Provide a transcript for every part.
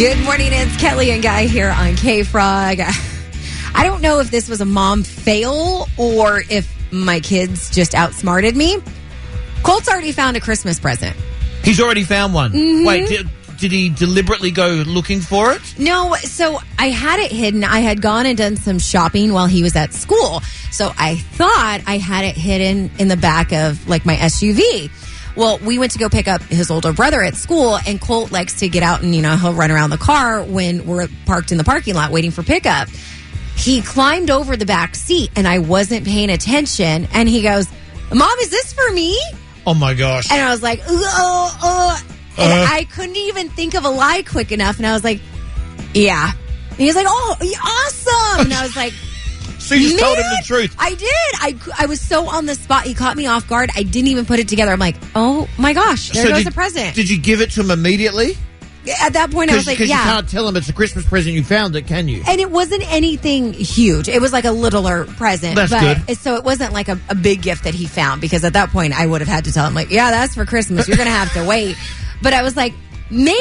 Good morning, it's Kelli and Guy here on K Frog. I don't know if this was a mom fail or if my kids just outsmarted me. Colt's already found a Christmas present. He's already found one. Mhm. Wait, did, did he deliberately go looking for it? No, so I had it hidden. I had gone and done some shopping while he was at school. So I thought I had it hidden in the back of like my SUV. Well, we went to go pick up his older brother at school, and Colt likes to get out and, you know, he'll run around the car when we're parked in the parking lot waiting for pickup. He climbed over the back seat, and I wasn't paying attention. And he goes, Mom, is this for me? Oh my gosh. And I was like, oh, oh. And Uh. I couldn't even think of a lie quick enough. And I was like, yeah. And he was like, oh, awesome. And I was like, So you just told him the truth. I did. I, I was so on the spot. He caught me off guard. I didn't even put it together. I'm like, oh my gosh, there So goes did, a present. Did you give it to him immediately? At that point, I was like, yeah. you can't tell him it's a Christmas present you found it, can you? And it wasn't anything huge. It was like a littler present. That's but good. So it wasn't like a, a big gift that he found because at that point I would have had to tell him like, yeah, that's for Christmas. You're going to have to wait. But I was like, man,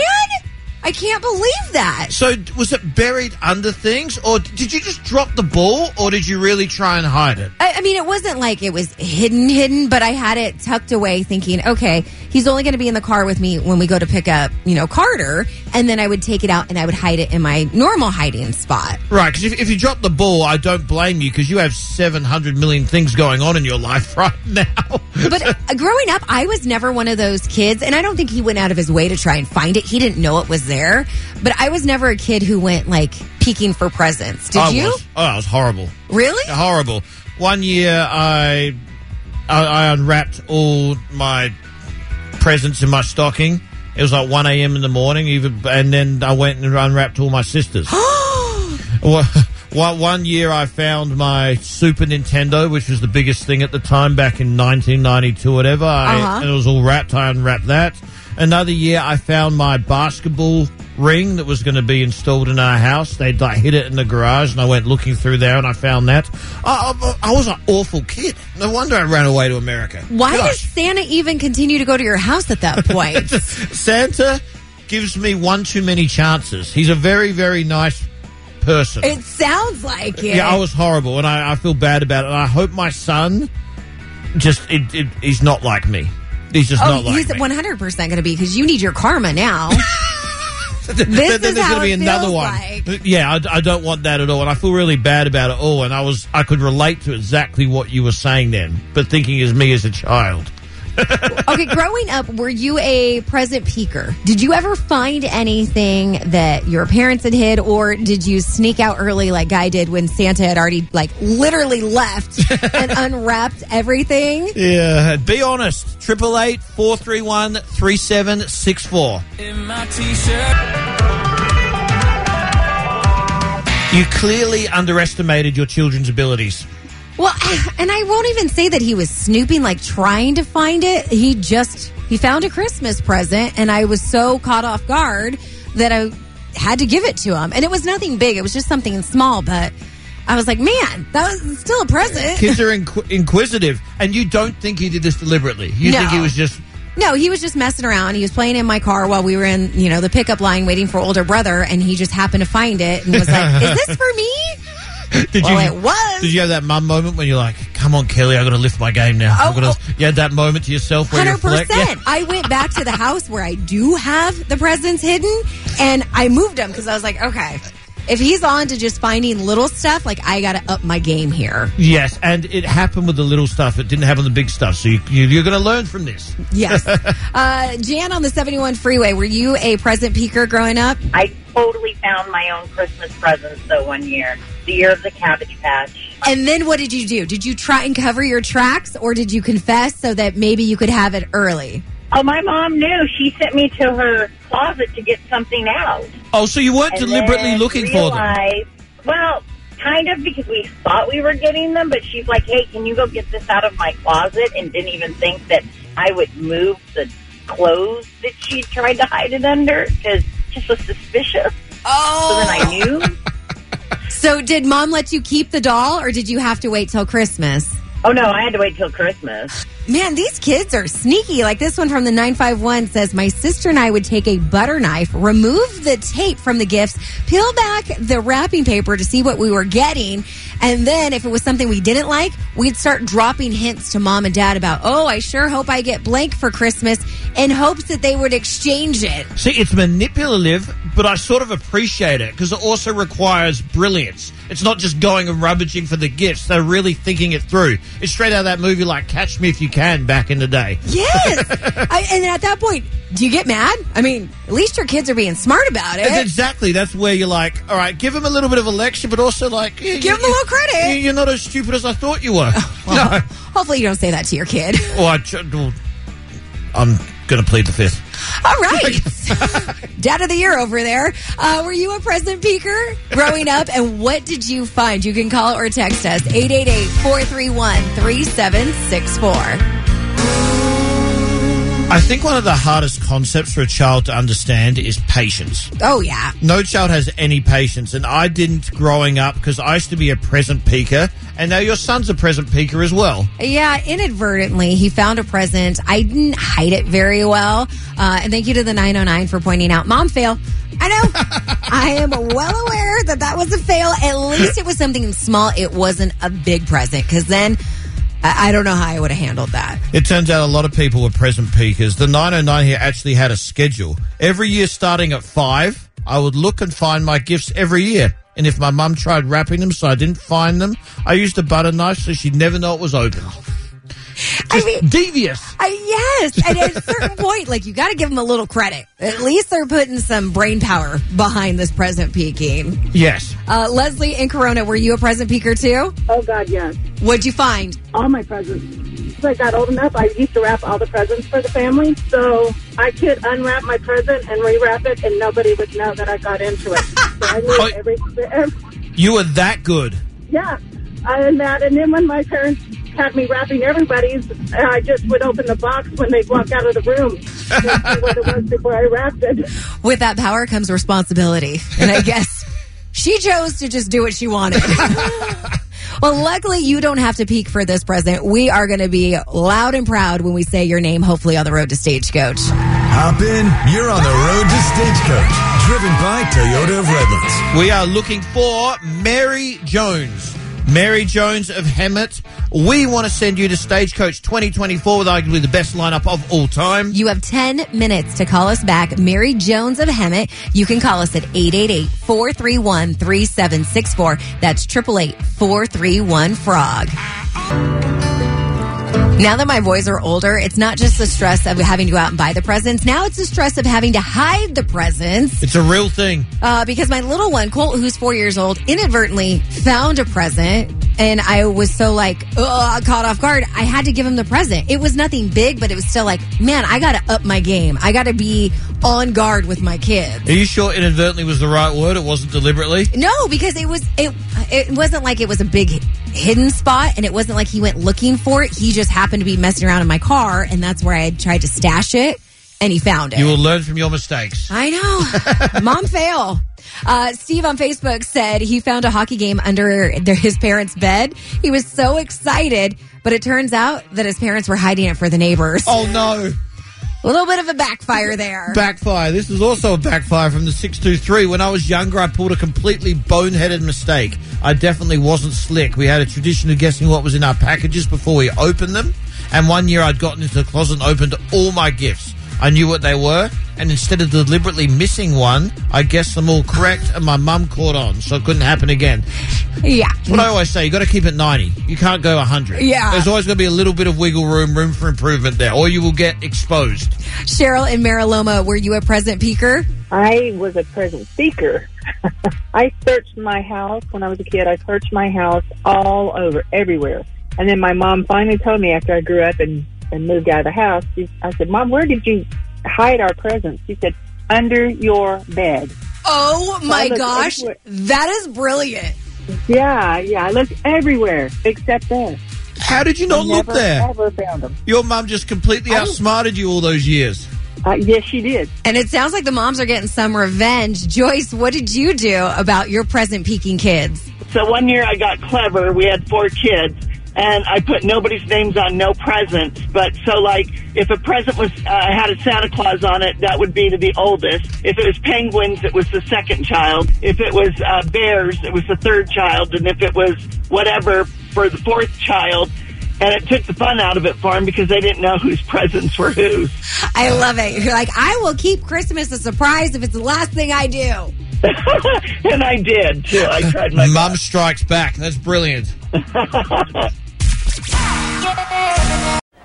I can't believe that. So was it buried under things, or did you just drop the ball, or did you really try and hide it? I, I mean, it wasn't like it was hidden, hidden, but I had it tucked away thinking, okay, he's only going to be in the car with me when we go to pick up, you know, Carter. And then I would take it out and I would hide it in my normal hiding spot. Right, because if, if you drop the ball, I don't blame you because you have 700 million things going on in your life right now. But uh, growing up, I was never one of those kids, and I don't think he went out of his way to try and find it. He didn't know it was there. But I was never a kid who went like peeking for presents. Did I you? Was, oh, it was horrible. Really? Horrible. One year, I, I I unwrapped all my presents in my stocking. It was like 1 a.m. in the morning, even, and then I went and unwrapped all my sisters. Well, one one year I found my Super Nintendo, which was the biggest thing at the time back in 1992, whatever. I, Uh-huh. And it was all wrapped. I unwrapped that. Another year I found my basketball ring that was going to be installed in our house. They'd like hid it in the garage, and I went looking through there, and I found that. I, I, I was an awful kid. No wonder I ran away to America. Why Gosh. does Santa even continue to go to your house at that point? Santa gives me one too many chances. He's a very, very nice person. it sounds like it. Yeah, I was horrible, and I, I feel bad about it. And I hope my son just it, it, he's not like me. He's just Oh, not like he's me. one hundred percent going to be because you need your karma now. Then- this then is there's gonna be another one. like. Yeah, I, I don't want that at all, and I feel really bad about it all. And I was I could relate to exactly what you were saying then, but thinking as me as a child. Okay, growing up, were you a present peeker? Did you ever find anything that your parents had hid, or did you sneak out early like Guy did when Santa had already, like, literally left and unwrapped everything? Yeah, be honest. Triple eight four three one three seven six four. In my t-shirt. You clearly underestimated your children's abilities. Well, and I won't even say that he was snooping, like trying to find it. He just he found a Christmas present, and I was so caught off guard that I had to give it to him. And it was nothing big; it was just something small. But I was like, man, that was still a present. Kids are inqu- inquisitive, and you don't think he did this deliberately. You think he was just No, he was just messing around. He was playing in my car while we were in, you know, the pickup line waiting for older brother, and he just happened to find it and was like, "Is this for me?" Did Well, you? it was. Did you have that mum moment when you're like, "Come come on, Kelli, I got to lift my game now. Oh, I've got to, you had that moment to yourself where you Hundred reflect. percent. I went back to the house where I do have the presents hidden, and I moved them because I was like, okay, if he's on to just finding little stuff, like I got to up my game here. Yes, and it happened with the little stuff. It didn't happen with the big stuff. So you, you, you're going to learn from this. Yes. uh, Jan on the seventy-one freeway. Were you a present peeker growing up? I totally found my own Christmas presents though one year, the year of the Cabbage Patch. And then what did you do? Did you try and cover your tracks, or did you confess so that maybe you could have it early? Oh, my mom knew. She sent me to her closet to get something out. Oh, so you weren't And deliberately then looking for them? realized- Well, kind of because we thought we were getting them, but she's like, "Hey, can you go get this out of my closet?" And didn't even think that I would move the clothes that she tried to hide it under because just was suspicious. Oh. So then I oh. knew. So did mom let you keep the doll, or did you have to wait till Christmas? Oh no, I had to wait till Christmas. Man, these kids are sneaky. Like this one from the 951 says, My sister and I would take a butter knife, remove the tape from the gifts, peel back the wrapping paper to see what we were getting. And then if it was something we didn't like, we'd start dropping hints to mom and dad about, oh, I sure hope I get blank for Christmas in hopes that they would exchange it. See, it's manipulative, but I sort of appreciate it because it also requires brilliance. It's not just going and rummaging for the gifts. They're really thinking it through. It's straight out of that movie like Catch Me If You Can back in the day. Yes. I, and at that point, do you get mad? I mean, at least your kids are being smart about That's it. exactly. That's where you're like, all right, give them a little bit of a lecture, but also like, yeah, Give 'em a little credit. you- You're not as stupid as I thought you were. no. Hopefully, you don't say that to your kid. Well, I, tr- well, I'm going to plead the fifth. All right. Dad of the year over there. Uh, were you a present peeker growing up? And what did you find? You can call or text us 888 431 3764. I think one of the hardest concepts for a child to understand is patience. Oh, yeah. No child has any patience, and I didn't growing up because I used to be a present peeker, and now your son's a present peeker as well. Yeah, inadvertently, he found a present. I didn't hide it very well. Uh, and thank you to the 909 for pointing out, Mom, fail. I know. I am well aware that that was a fail. At least it was something small. It wasn't a big present because then I, I don't know how I would have handled that. It turns out a lot of people were present peekers. The 909 here actually had a schedule. Every year starting at 5, I would look and find my gifts every year. And if my mum tried wrapping them so I didn't find them, I used a butter knife so she'd never know it was open. I mean, Devious. I, yes, and at a certain point, like you got to give them a little credit. At least they're putting some brain power behind this present peeking. Yes. Uh, Leslie in Corona, were you a present peeker too? Oh God, yes. What'd you find? All my presents. As I got old enough, I used to wrap all the presents for the family, so I could unwrap my present and rewrap it, and nobody would know that I got into it. So I knew every, every You were that good. yeah, and that. And then when my parents had me wrapping everybody's, I just would open the box when they'd walk out of the room and see what it was before I wrapped it. With that power comes responsibility, and I guess she chose to just do what she wanted. Well, luckily, you don't have to peek for this present. We are going to be loud and proud when we say your name, hopefully on the road to Stagecoach. Hop in, you're on the road to Stagecoach, driven by Toyota of Redlands. We are looking for Mary Jones. Mary Jones of Hemet. We want to send you to Stagecoach 2024 with arguably the best lineup of all time. You have 10 minutes to call us back. Mary Jones of Hemet. You can call us at 888-431-3764. That's 888-431-FROG. Now that my boys are older, it's not just the stress of having to go out and buy the presents. Now it's the stress of having to hide the presents. It's a real thing. Uh, because my little one, Colt, who's four years old, inadvertently found a present. And I was so like, ugh, caught off guard. I had to give him the present. It was nothing big, but it was still like, man, I got to up my game. I got to be on guard with my kids. Are you sure inadvertently was the right word? It wasn't deliberately? No, because it was it it wasn't like it was a big hidden spot and it wasn't like he went looking for it. He just happened to be messing around in my car and that's where I had tried to stash it and he found it. You will learn from your mistakes. I know. Mom fail. Uh, Steve on Facebook said he found a hockey game under their, his parents' bed. He was so excited, but it turns out that his parents were hiding it for the neighbors. Oh no. A little bit of a backfire there. Backfire. This is also a backfire from the 623. When I was younger, I pulled a completely boneheaded mistake. I definitely wasn't slick. We had a tradition of guessing what was in our packages before we opened them. And one year I'd gotten into the closet and opened all my gifts. I knew what they were, and instead of deliberately missing one, I guessed them all correct, and my mum caught on, so it couldn't happen again. Yeah. That's what I always say. You got to keep it 90. You can't go 100. Yeah. There's always going to be a little bit of wiggle room, room for improvement there, or you will get exposed. Cheryl in Mira Loma, were you a present peeker? I was a present seeker. I searched my house when I was a kid. I searched my house all over, everywhere. And then my mom finally told me after I grew up and, and moved out of the house, she, I said, Mom, where did you hide our presents? She said, under your bed. Oh my looked gosh, everywhere. that is brilliant. Yeah, yeah. I looked everywhere except there. How did you not I look never, there? Ever found them. Your mum just completely I- outsmarted you all those years. Uh, yes, she did. And it sounds like the moms are getting some revenge. Joyce, what did you do about your present peeking kids? So one year I got clever. We had four kids, and I put nobody's names on no presents. But so like, if a present was uh, had a Santa Claus on it, that would be to the oldest. If it was penguins, it was the second child. If it was uh, bears, it was the third child, and if it was whatever for the fourth child. And it took the fun out of it for them because they didn't know whose presents were whose. I love it. You're like, I will keep Christmas a surprise if it's the last thing I do. and I did too. I tried my Mum strikes back. That's brilliant.